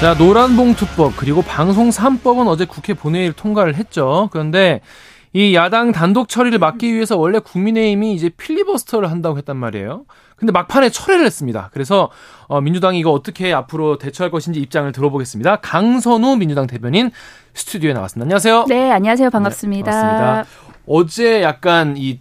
자, 노란봉투법 그리고 방송 3법은 어제 국회 본회의를 통과를 했죠. 그런데 이 야당 단독 처리를 막기 위해서 원래 국민의힘이 이제 필리버스터를 한다고 했단 말이에요. 근데 막판에 철회를 했습니다. 그래서 어, 민주당이 이거 어떻게 앞으로 대처할 것인지 입장을 들어보겠습니다. 강선우 민주당 대변인 스튜디오에 나왔습니다. 안녕하세요. 네, 안녕하세요. 반갑습니다. 네, 반갑습니다. 어제 약간 이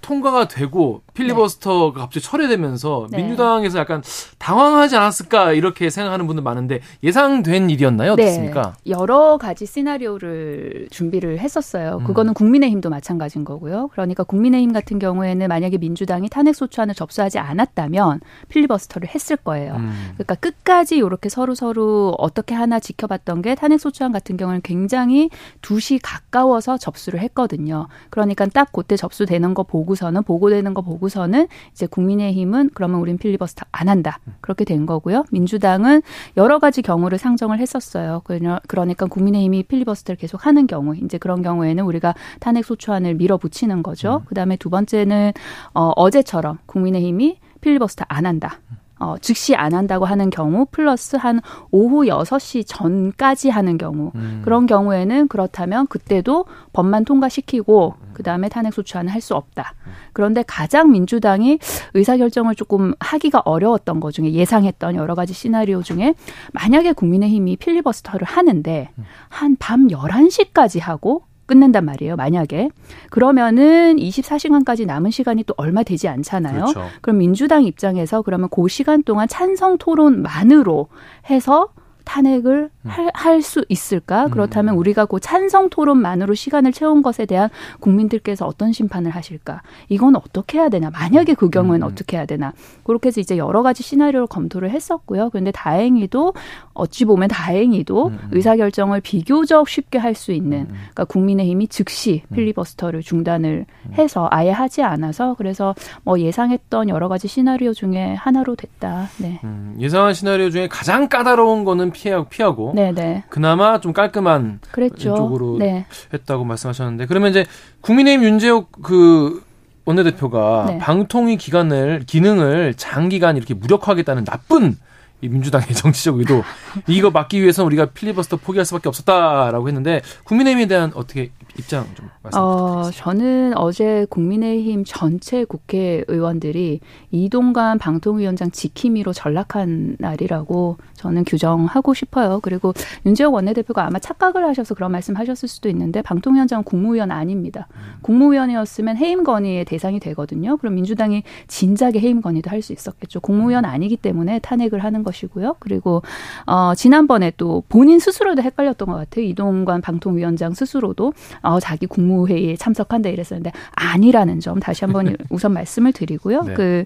통과가 되고 필리버스터가 네. 갑자기 철회되면서 네. 민주당에서 약간 당황하지 않았을까 이렇게 생각하는 분들 많은데 예상된 일이었나요? 네. 어떻습니까? 네. 여러 가지 시나리오를 준비를 했었어요. 음. 그거는 국민의힘도 마찬가지인 거고요. 그러니까 국민의힘 같은 경우에는 만약에 민주당이 탄핵 소추안을 접수하지 않았다면 필리버스터를 했을 거예요. 음. 그러니까 끝까지 이렇게 서로 서로 어떻게 하나 지켜봤던 게 탄핵 소추안 같은 경우는 굉장히 2시 가까워서 접수를 했거든요. 그러니까 딱 그때 접수되는 거 보고서는 보고되는 거 보고 보고서는 이제 국민의힘은 그러면 우린 필리버스터 안 한다. 그렇게 된 거고요. 민주당은 여러 가지 경우를 상정을 했었어요. 그러니까 국민의힘이 필리버스터를 계속 하는 경우, 이제 그런 경우에는 우리가 탄핵 소추안을 밀어붙이는 거죠. 음. 그다음에 두 번째는 어, 어제처럼 국민의힘이 필리버스터 안 한다. 어, 즉시 안 한다고 하는 경우 플러스 한 오후 여섯 시 전까지 하는 경우 음. 그런 경우에는 그렇다면 그때도 법만 통과시키고 그다음에 탄핵 소추안을 할 수 없다. 그런데 가장 민주당이 의사 결정을 조금 하기가 어려웠던 것 중에 예상했던 여러 가지 시나리오 중에 만약에 국민의힘이 필리버스터를 하는데 한밤 열한 시까지 하고 끝낸단 말이에요. 만약에 그러면은 24시간까지 남은 시간이 또 얼마 되지 않잖아요. 그렇죠. 그럼 민주당 입장에서 그러면 그 시간 동안 찬성 토론만으로 해서 탄핵을 음. 할수 있을까? 음. 그렇다면 우리가 그 찬성 토론만으로 시간을 채운 것에 대한 국민들께서 어떤 심판을 하실까? 이건 어떻게 해야 되나? 만약에 그 경우에는 음. 어떻게 해야 되나? 그렇게 해서 이제 여러 가지 시나리오를 검토를 했었고요. 그런데 다행히도 어찌 보면 다행히도 음. 의사 결정을 비교적 쉽게 할 수 있는 그러니까 국민의힘이 즉시 필리버스터를 중단을 해서 아예 하지 않아서 그래서 뭐 예상했던 여러 가지 시나리오 중에 하나로 됐다. 네. 예상한 시나리오 중에 가장 까다로운 거는 피하고 피하고 네네. 그나마 좀 깔끔한 그랬죠. 쪽으로 네. 했다고 말씀하셨는데 그러면 이제 국민의힘 윤재욱 그 원내대표가 네. 방통위 기관을 기능을 장기간 이렇게 무력화하겠다는 나쁜 이 민주당의 정치적 의도 이거 막기 위해서 우리가 필리버스터 포기할 수밖에 없었다라고 했는데 국민의힘에 대한 어떻게 입장 좀 말씀 부탁드리겠습니다. 어, 저는 어제 국민의힘 전체 국회의원들이 이동관 방통위원장 지킴이로 전락한 날이라고 저는 규정하고 싶어요. 그리고 윤재욱 원내대표가 아마 착각을 하셔서 그런 말씀하셨을 수도 있는데 방통위원장은 국무위원 아닙니다. 음. 국무위원이었으면 해임 건의의 대상이 되거든요. 그럼 민주당이 진작에 해임 건의도 할 수 있었겠죠. 국무위원 아니기 때문에 탄핵을 하는 것이고요. 그리고 어, 지난번에 또 본인 스스로도 헷갈렸던 것 같아요. 이동관 방통위원장 스스로도 어, 자기 국무회의에 참석한다 이랬었는데 아니라는 점 다시 한번 우선 말씀을 드리고요. 네.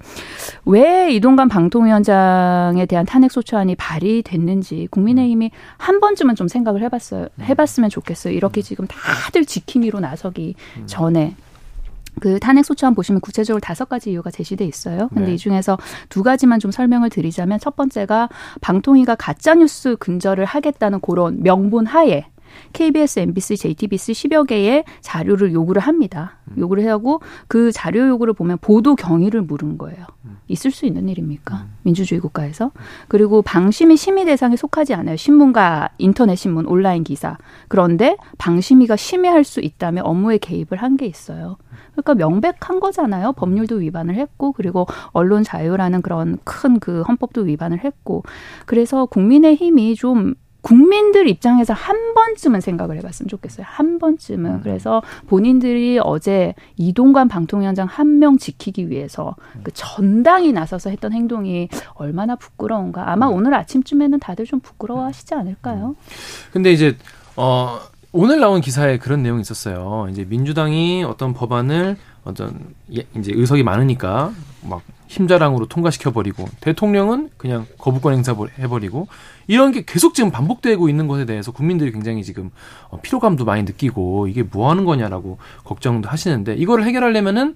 그왜 이동관 방통위원장에 대한 탄핵 소추안이 발의됐는지 국민의힘이 한 번쯤은 좀 생각을 해봤어요. 음. 해봤으면 좋겠어요. 이렇게 음. 지금 다들 지킴이로 나서기 음. 전에 그 탄핵 소추안 보시면 구체적으로 다섯 가지 이유가 제시돼 있어요. 근데 네. 이 중에서 두 가지만 좀 설명을 드리자면 첫 번째가 방통위가 가짜 뉴스 근절을 하겠다는 그런 명분 하에 KBS, MBC, JTBC 10여 개의 자료를 요구를 합니다. 음. 요구를 하고 그 자료 요구를 보면 보도 경위를 물은 거예요. 음. 있을 수 있는 일입니까? 음. 민주주의 국가에서. 그리고 방심이 심의 대상에 속하지 않아요. 신문과 인터넷 신문, 온라인 기사. 그런데 방심위가 심의할 수 있다면 업무에 개입을 한 게 있어요. 그러니까 명백한 거잖아요. 법률도 위반을 했고 그리고 언론 자유라는 그런 큰 그 헌법도 위반을 했고 그래서 국민의 힘이 좀 국민들 입장에서 한 번쯤은 생각을 해봤으면 좋겠어요. 한 번쯤은. 음. 그래서 본인들이 어제 이동관 방통위원장 한 명 지키기 위해서 그 전당이 나서서 했던 행동이 얼마나 부끄러운가. 아마 음. 오늘 아침쯤에는 다들 좀 부끄러워하시지 않을까요? 음. 근데 이제 어 오늘 나온 기사에 그런 내용이 있었어요. 이제 민주당이 어떤 법안을 어떤 예, 이제 의석이 많으니까 막 힘자랑으로 통과시켜 버리고 대통령은 그냥 거부권 행사 해버리고 이런 게 계속 지금 반복되고 있는 것에 대해서 국민들이 굉장히 지금 어, 피로감도 많이 느끼고 이게 뭐 하는 거냐라고 걱정도 하시는데 이거를 해결하려면은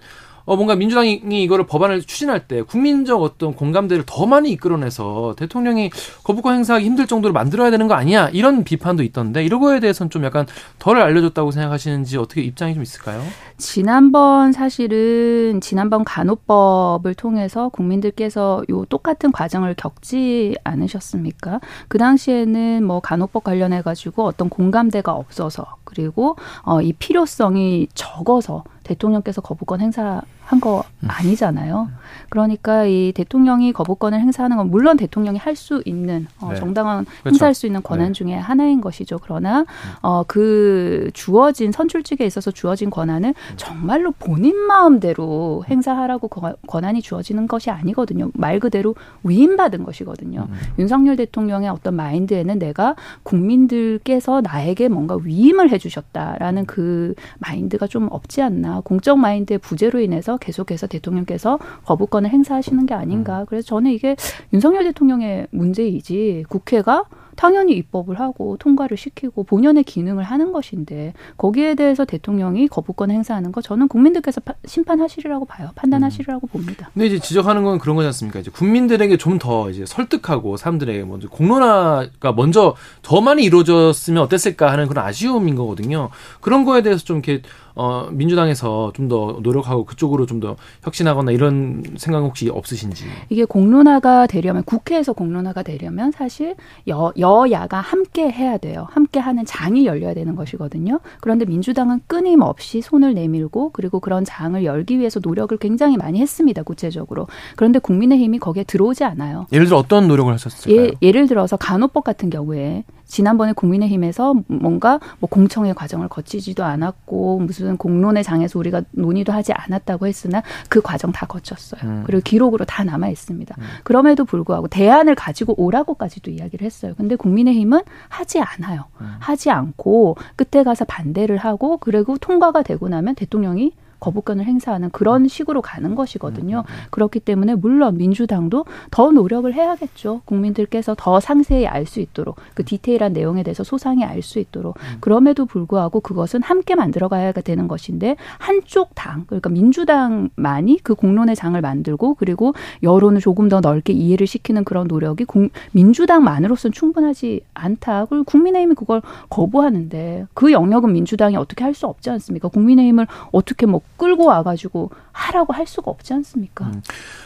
어 뭔가 민주당이 이거를 법안을 추진할 때 국민적 어떤 공감대를 더 많이 이끌어내서 대통령이 거부권 행사하기 힘들 정도로 만들어야 되는 거 아니야 이런 비판도 있던데 이런 거에 대해서는 좀 약간 덜 알려줬다고 생각하시는지 어떻게 입장이 좀 있을까요? 지난번 사실은 지난번 간호법을 통해서 국민들께서 요 똑같은 과정을 겪지 않으셨습니까? 그 당시에는 뭐 간호법 관련해 가지고 어떤 공감대가 없어서 그리고 어, 이 필요성이 적어서 대통령께서 거부권 행사 한거 음. 아니잖아요. 그러니까 이 대통령이 거부권을 행사하는 건 물론 대통령이 할 수 있는 어, 네. 정당한 그렇죠. 행사할 수 있는 권한 네. 중에 하나인 것이죠. 그러나 음. 어, 그 주어진 선출직에 있어서 주어진 권한을 음. 정말로 본인 마음대로 행사하라고 권한이 주어지는 것이 아니거든요. 말 그대로 위임받은 것이거든요. 음. 윤석열 대통령의 어떤 마인드에는 내가 국민들께서 나에게 뭔가 위임을 해주셨다라는 그 마인드가 좀 없지 않나. 공적 마인드의 부재로 인해서 계속해서 대통령께서 거부권을 행사하시는 게 아닌가. 음. 그래서 저는 이게 윤석열 대통령의 문제이지 국회가 당연히 입법을 하고 통과를 시키고 본연의 기능을 하는 것인데 거기에 대해서 대통령이 거부권 행사하는 거 저는 국민들께서 심판하시리라고 봐요. 판단하시리라고 음. 봅니다. 근데 이제 지적하는 건 그런 거지 않습니까? 이제 국민들에게 좀 더 이제 설득하고 사람들에게 먼저 공론화가 먼저 더 많이 이루어졌으면 어땠을까 하는 그런 아쉬움인 거거든요. 그런 거에 대해서 좀 이렇게 어, 민주당에서 좀 더 노력하고 그쪽으로 좀 더 혁신하거나 이런 생각 혹시 없으신지? 이게 공론화가 되려면 국회에서 공론화가 되려면 사실 여, 여야가 함께 해야 돼요. 함께 하는 장이 열려야 되는 것이거든요. 그런데 민주당은 끊임없이 손을 내밀고 그리고 그런 장을 열기 위해서 노력을 굉장히 많이 했습니다. 구체적으로. 그런데 국민의힘이 거기에 들어오지 않아요. 예를 들어 어떤 노력을 하셨을까요? 예, 예를 들어서 간호법 같은 경우에 지난번에 국민의힘에서 뭔가 뭐 공청회 과정을 거치지도 않았고 무슨 공론의 장에서 우리가 논의도 하지 않았다고 했으나 그 과정 다 거쳤어요. 음. 그리고 기록으로 다 남아 있습니다. 음. 그럼에도 불구하고 대안을 가지고 오라고까지도 이야기를 했어요. 근데 국민의힘은 하지 않아요. 음. 하지 않고 끝에 가서 반대를 하고 그리고 통과가 되고 나면 대통령이 거부권을 행사하는 그런 식으로 가는 것이거든요. 음, 음, 음. 그렇기 때문에 물론 민주당도 더 노력을 해야겠죠. 국민들께서 더 상세히 알 수 있도록 그 디테일한 내용에 대해서 소상히 알 수 있도록 그럼에도 불구하고 그것은 함께 만들어가야 되는 것인데 한쪽 당 그러니까 민주당만이 그 공론의 장을 만들고 그리고 여론을 조금 더 넓게 이해를 시키는 그런 노력이 공, 민주당만으로서는 충분하지 않다. 그리고 국민의힘이 그걸 거부하는데 그 영역은 민주당이 어떻게 할 수 없지 않습니까? 국민의힘을 어떻게 뭐 끌고 와가지고 하라고 할 수가 없지 않습니까? 음.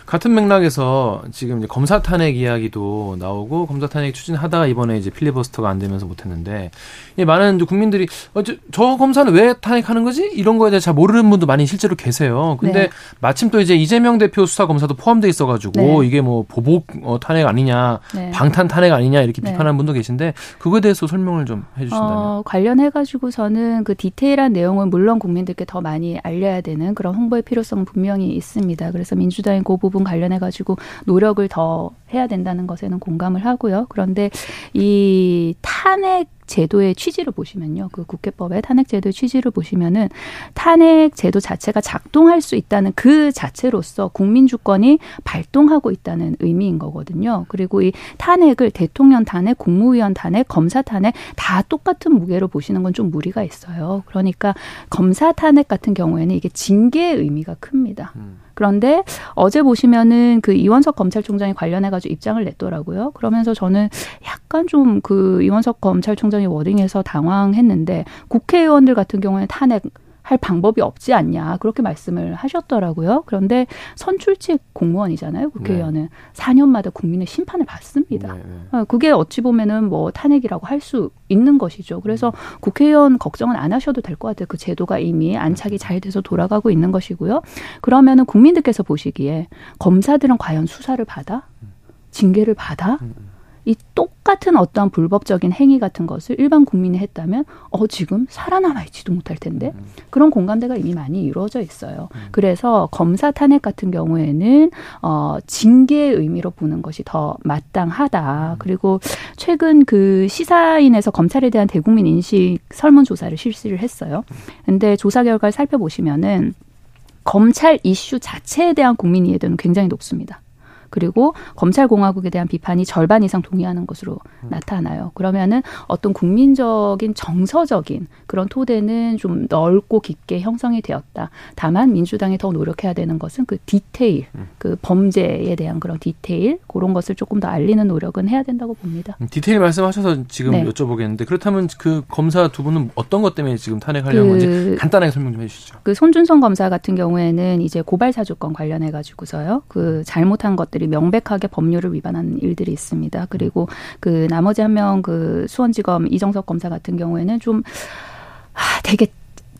같은 맥락에서 지금 이제 검사 탄핵 이야기도 나오고 검사 탄핵 추진하다가 이번에 이제 필리버스터가 안 되면서 못했는데 많은 국민들이 어, 저, 저, 검사는 왜 탄핵하는 거지? 이런 거에 대해 잘 모르는 분도 많이 실제로 계세요. 근데 네. 마침 또 이제 이재명 대표 수사 검사도 포함돼 있어가지고 네. 이게 뭐 보복 어, 탄핵 아니냐, 네. 방탄 탄핵 아니냐 이렇게 네. 비판하는 분도 계신데 그거에 대해서 설명을 좀 해주신다면. 어, 관련해가지고서는 그 디테일한 내용은 물론 국민들께 더 많이 알려야 되는 그런 홍보의 필요성은 분명히 있습니다. 그래서 민주당이 그 부분 관련해 가지고 노력을 더 해야 된다는 것에는 공감을 하고요. 그런데 이 탄핵 제도의 취지를 보시면요. 그 국회법의 탄핵 제도의 취지를 보시면은 탄핵 제도 자체가 작동할 수 있다는 그 자체로서 국민 주권이 발동하고 있다는 의미인 거거든요. 그리고 이 탄핵을 대통령 탄핵, 국무위원 탄핵, 검사 탄핵 다 똑같은 무게로 보시는 건 좀 무리가 있어요. 그러니까 검사 탄핵 같은 경우에는 이게 징계의 의미가 큽니다. 음. 그런데 어제 보시면은 그 이원석 검찰총장이 관련해 가지고 입장을 냈더라고요. 그러면서 저는 약간 좀 그 이원석 검찰총장의 워딩에서 당황했는데 국회의원들 같은 경우에는 탄핵 할 방법이 없지 않냐 그렇게 말씀을 하셨더라고요. 그런데 선출직 공무원이잖아요. 국회의원은 네. 4년마다 국민의 심판을 받습니다. 네, 네. 어, 그게 어찌 보면은 뭐 탄핵이라고 할 수 있는 것이죠. 그래서 음. 국회의원 걱정은 안 하셔도 될 것 같아요. 그 제도가 이미 안착이 잘 돼서 돌아가고 있는 것이고요. 그러면은 국민들께서 보시기에 검사들은 과연 수사를 받아? 음. 징계를 받아? 음, 이 똑같은 어떠한 불법적인 행위 같은 것을 일반 국민이 했다면 어 지금 살아남아 있지도 못할 텐데 음. 그런 공감대가 이미 많이 이루어져 있어요. 음. 그래서 검사 탄핵 같은 경우에는 어 징계의 의미로 보는 것이 더 마땅하다. 음. 그리고 최근 그 시사인에서 검찰에 대한 대국민 인식 설문 조사를 실시를 했어요. 근데 조사 결과를 살펴보시면은 검찰 이슈 자체에 대한 국민 이해도는 굉장히 높습니다. 그리고 검찰 공화국에 대한 비판이 절반 이상 동의하는 것으로 음. 나타나요. 그러면은 어떤 국민적인 정서적인 그런 토대는 좀 넓고 깊게 형성이 되었다. 다만 민주당이 더 노력해야 되는 것은 그 디테일, 음. 그 범죄에 대한 그런 디테일 그런 것을 조금 더 알리는 노력은 해야 된다고 봅니다. 음, 디테일 말씀하셔서 지금 네. 여쭤보겠는데 그렇다면 그 검사 두 분은 어떤 것 때문에 지금 탄핵하려는 그, 건지 간단하게 설명 좀 해주시죠. 그 손준성 검사 같은 경우에는 이제 고발 사주권 관련해 가지고서요. 그 잘못한 것들이 명백하게 법률을 위반한 일들이 있습니다. 그리고 그 나머지 한 명 그 수원지검 이정석 검사 같은 경우에는 좀 아, 되게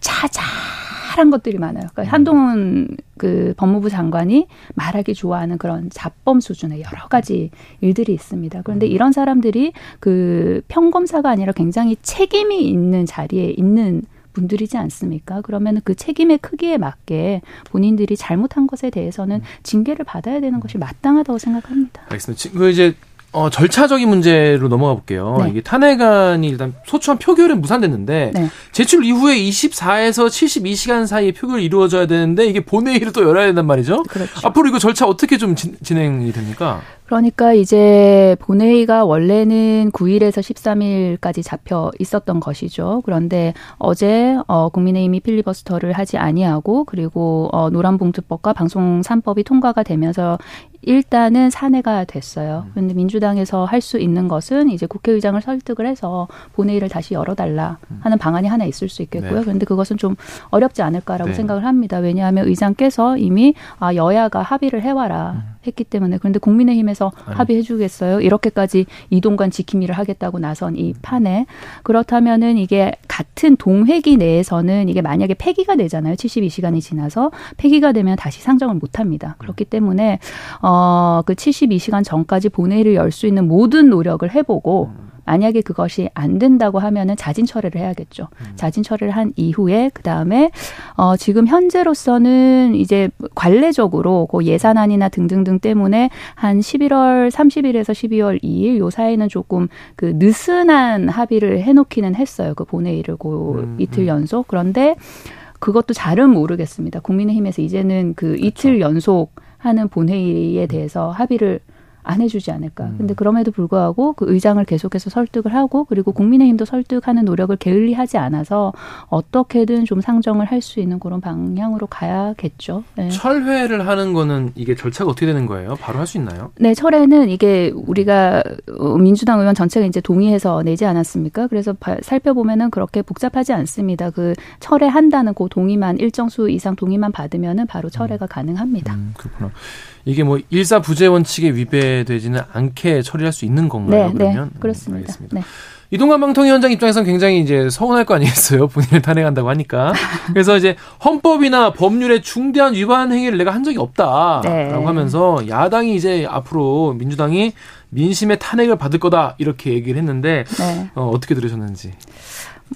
자잘한 것들이 많아요. 그러니까 음. 한동훈 그 법무부 장관이 말하기 좋아하는 그런 자범 수준의 여러 가지 일들이 있습니다. 그런데 음. 이런 사람들이 그 평검사가 아니라 굉장히 책임이 있는 자리에 있는 분들이지 않습니까? 그러면 그 책임의 크기에 맞게 본인들이 잘못한 것에 대해서는 음. 징계를 받아야 되는 것이 마땅하다고 생각합니다. 알겠습니다. 그 이제 어, 절차적인 문제로 넘어가 볼게요. 네. 이게 탄핵안이 일단 소추안 표결은 무산됐는데 네. 제출 이후에 24에서 72시간 사이에 표결이 이루어져야 되는데 이게 본회의를 또 열어야 된단 말이죠. 그렇죠. 앞으로 이거 절차 어떻게 좀 진, 진행이 됩니까? 그러니까 이제 본회의가 원래는 9일에서 13일까지 잡혀 있었던 것이죠. 그런데 어제 어 국민의힘이 필리버스터를 하지 아니하고 그리고 어 노란봉투법과 방송 3법이 통과가 되면서 일단은 산회가 됐어요. 음. 그런데 민주당에서 할 수 있는 것은 이제 국회의장을 설득을 해서 본회의를 다시 열어달라 음. 하는 방안이 하나 있을 수 있겠고요. 네. 그런데 그것은 좀 어렵지 않을까라고 네. 생각을 합니다. 왜냐하면 의장께서 이미 아 여야가 합의를 해와라 음. 했기 때문에 그런데 국민의힘에서 아니. 합의해주겠어요? 이렇게까지 이동관 지킴이를 하겠다고 나선 이 판에 그렇다면은 이게 같은 동회기 내에서는 이게 만약에 폐기가 되잖아요. 72시간이 지나서 폐기가 되면 다시 상정을 못합니다. 그렇기 때문에 어. 어, 그 72시간 전까지 본회의를 열 수 있는 모든 노력을 해보고 만약에 그것이 안 된다고 하면은 자진 처리를 해야겠죠. 음. 자진 처리를 한 이후에 그 다음에 어 지금 현재로서는 이제 관례적으로 그 예산안이나 등등등 때문에 한 11월 30일에서 12월 2일 요 사이는 조금 그 느슨한 합의를 해놓기는 했어요. 그 본회의를 고 음, 이틀 음. 연속 그런데 그것도 잘은 모르겠습니다. 국민의힘에서 이제는 그 그렇죠. 이틀 연속 하는 본회의에 대해서 합의를 안 해주지 않을까. 음. 근데 그럼에도 불구하고 그 의장을 계속해서 설득을 하고 그리고 국민의힘도 설득하는 노력을 게을리하지 않아서 어떻게든 좀 상정을 할 수 있는 그런 방향으로 가야겠죠. 네. 철회를 하는 거는 이게 절차가 어떻게 되는 거예요? 바로 할 수 있나요? 네, 철회는 이게 우리가 민주당 의원 전체가 이제 동의해서 내지 않았습니까? 그래서 살펴보면은 그렇게 복잡하지 않습니다. 그 철회한다는 그 동의만 일정 수 이상 동의만 받으면은 바로 철회가 음. 가능합니다. 음, 그렇구나. 이게 뭐 일사 부재 원칙에 위배되지는 않게 처리할 수 있는 건가요? 네, 네 그러면 네, 그렇습니다. 음, 알겠습니다. 네. 이동관 방통위원장 입장에서는 굉장히 이제 서운할 거 아니겠어요? 본인을 탄핵한다고 하니까. 그래서 이제 헌법이나 법률의 중대한 위반 행위를 내가 한 적이 없다라고 네. 하면서 야당이 이제 앞으로 민주당이 민심의 탄핵을 받을 거다 이렇게 얘기를 했는데 네. 어, 어떻게 들으셨는지.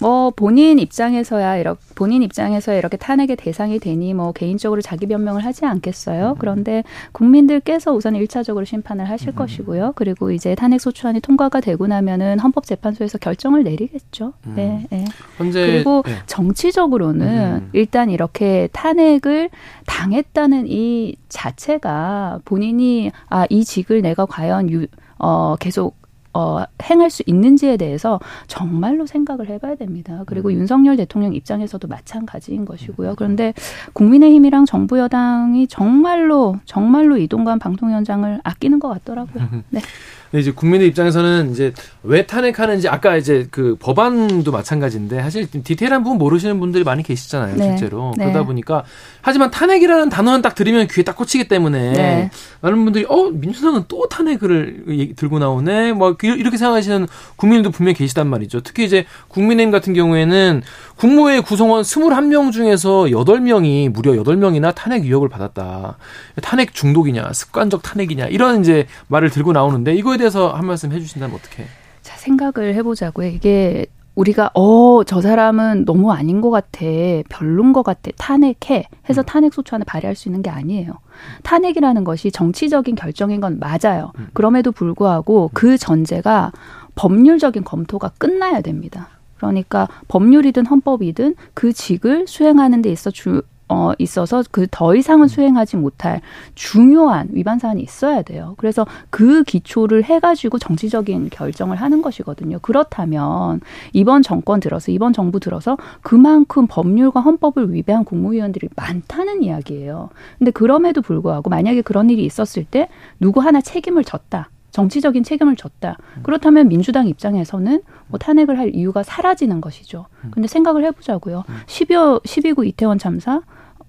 뭐 본인 입장에서야 이렇게 본인 입장에서 이렇게 탄핵의 대상이 되니 뭐 개인적으로 자기 변명을 하지 않겠어요. 음. 그런데 국민들께서 우선 일차적으로 심판을 하실 음. 것이고요. 그리고 이제 탄핵 소추안이 통과가 되고 나면은 헌법재판소에서 결정을 내리겠죠. 음. 네, 네. 현재 그리고 네. 정치적으로는 음. 일단 이렇게 탄핵을 당했다는 이 자체가 본인이 아 이 직을 내가 과연 유, 어 계속 어, 행할 수 있는지에 대해서 정말로 생각을 해봐야 됩니다. 그리고 음. 윤석열 대통령 입장에서도 마찬가지인 것이고요. 그런데 국민의힘이랑 정부 여당이 정말로 정말로 이동관 방통위원장을 아끼는 것 같더라고요. 네. 근데 이제 국민의 입장에서는 이제 왜 탄핵하는지 아까 이제 그 법안도 마찬가지인데 사실 디테일한 부분 모르시는 분들이 많이 계시잖아요, 네. 실제로. 네. 그러다 보니까 하지만 탄핵이라는 단어만 딱 들으면 귀에 딱 꽂히기 때문에 네. 많은 분들이 어 민주당은 또 탄핵을 들고 나오네, 뭐 이렇게 생각하시는 국민들도 분명히 계시단 말이죠. 특히 이제 국민의힘 같은 경우에는 국무회의 구성원 21명 중에서 8명이 무려 8명이나 탄핵 의혹을 받았다. 탄핵 중독이냐, 습관적 탄핵이냐 이런 이제 말을 들고 나오는데 이거에 대해 서 한 말씀 해주신다면 어떻게? 자 생각을 해보자고요. 이게 우리가 어 저 사람은 너무 아닌 것 같아 별론 것 같아 탄핵해 해서 음. 탄핵 소추안을 발의할 수 있는 게 아니에요. 탄핵이라는 것이 정치적인 결정인 건 맞아요. 음. 그럼에도 불구하고 그 전제가 법률적인 검토가 끝나야 됩니다. 그러니까 법률이든 헌법이든 그 직을 수행하는 데 있어 주 어, 있어서 그 더 이상은 수행하지 못할 중요한 위반 사안이 있어야 돼요. 그래서 그 기초를 해가지고 정치적인 결정을 하는 것이거든요. 그렇다면 이번 정권 들어서 이번 정부 들어서 그만큼 법률과 헌법을 위배한 국무위원들이 많다는 이야기예요. 근데 그럼에도 불구하고 만약에 그런 일이 있었을 때 누구 하나 책임을 졌다. 정치적인 책임을 졌다. 그렇다면 민주당 입장에서는 뭐 탄핵을 할 이유가 사라지는 것이죠. 근데 생각을 해보자고요. 12여, 12구 이태원 참사,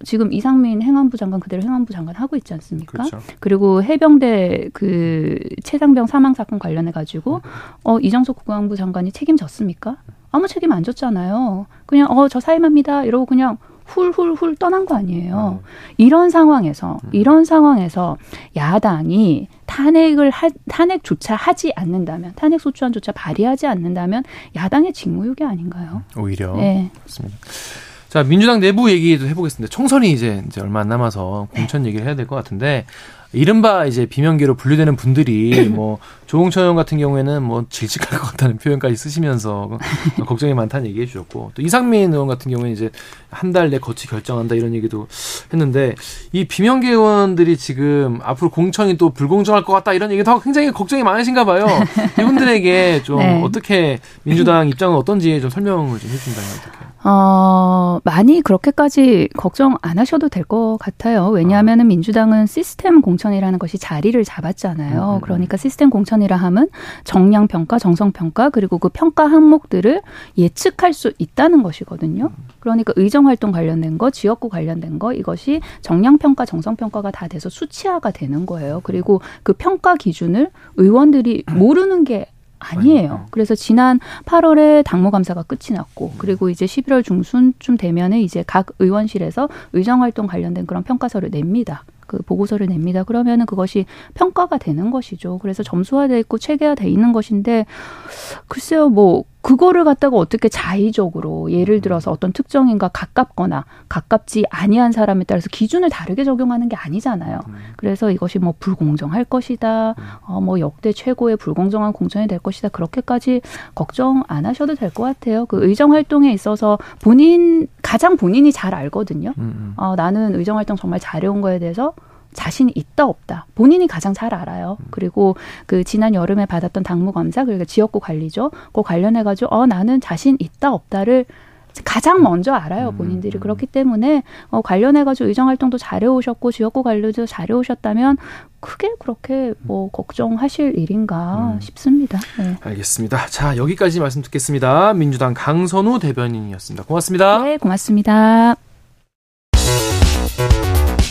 지금 이상민 행안부 장관 그대로 행안부 장관 하고 있지 않습니까? 그렇죠. 그리고 해병대 그 최상병 사망 사건 관련해 가지고 어 이정석 국방부 장관이 책임졌습니까? 아무 책임 안 졌잖아요. 그냥 어 저 사임합니다 이러고 그냥 훌훌훌 떠난 거 아니에요. 음. 이런 상황에서 음. 이런 상황에서 야당이 탄핵을 하, 탄핵조차 하지 않는다면 탄핵 소추안조차 발의하지 않는다면 야당의 직무유기 아닌가요? 오히려 네. 그렇습니다. 자 민주당 내부 얘기도 해보겠습니다. 총선이 이제 이제 얼마 안 남아서 공천 얘기를 해야 될 것 같은데 이른바 이제 비명계로 분류되는 분들이 뭐 조홍천 의원 같은 경우에는 뭐 질직할 것 같다는 표현까지 쓰시면서 걱정이 많다는 얘기해 주셨고 또 이상민 의원 같은 경우에는 이제 한 달 내 거치 결정한다 이런 얘기도 했는데 이 비명계 의원들이 지금 앞으로 공천이 또 불공정할 것 같다 이런 얘기도 하고 굉장히 걱정이 많으신가 봐요. 이분들에게 좀 네. 어떻게 민주당 입장은 어떤지 좀 설명을 좀 해주신다면 어떻게? 어, 많이 그렇게까지 걱정 안 하셔도 될 것 같아요. 왜냐하면 아. 민주당은 시스템 공천이라는 것이 자리를 잡았잖아요. 음, 음, 음. 그러니까 시스템 공천이라 하면 정량 평가, 정성 평가 그리고 그 평가 항목들을 예측할 수 있다는 것이거든요. 그러니까 의정 활동 관련된 거, 지역구 관련된 거 이것이 정량 평가, 정성 평가가 다 돼서 수치화가 되는 거예요. 그리고 그 평가 기준을 의원들이 모르는 게 아니에요. 그래서 지난 8월에 당무 감사가 끝이 났고 그리고 이제 11월 중순쯤 되면은 이제 각 의원실에서 의정 활동 관련된 그런 평가서를 냅니다. 그 보고서를 냅니다. 그러면은 그것이 평가가 되는 것이죠. 그래서 점수화돼 있고 체계화돼 있는 것인데 글쎄요, 뭐 그거를 갖다가 어떻게 자의적으로 예를 들어서 어떤 특정인과 가깝거나 가깝지 아니한 사람에 따라서 기준을 다르게 적용하는 게 아니잖아요. 음. 그래서 이것이 뭐 불공정할 것이다. 음. 어, 뭐 역대 최고의 불공정한 공천이 될 것이다. 그렇게까지 걱정 안 하셔도 될 것 같아요. 그 의정 활동에 있어서 본인 가장 본인이 잘 알거든요. 음, 어, 나는 의정 활동 정말 잘해온 거에 대해서 자신이 있다 없다 본인이 가장 잘 알아요. 음. 그리고 그 지난 여름에 받았던 당무 검사 그리고 지역구 관리죠. 그 관련해 가지고 어 나는 자신 있다 없다를 가장 먼저 알아요 음. 본인들이 그렇기 때문에 어, 관련해 가지고 의정 활동도 잘해오셨고 지역구 관리도 잘해오셨다면 크게 그렇게 뭐 걱정하실 일인가 음. 싶습니다. 네. 알겠습니다. 자 여기까지 말씀 듣겠습니다. 민주당 강선우 대변인이었습니다. 고맙습니다. 네, 고맙습니다.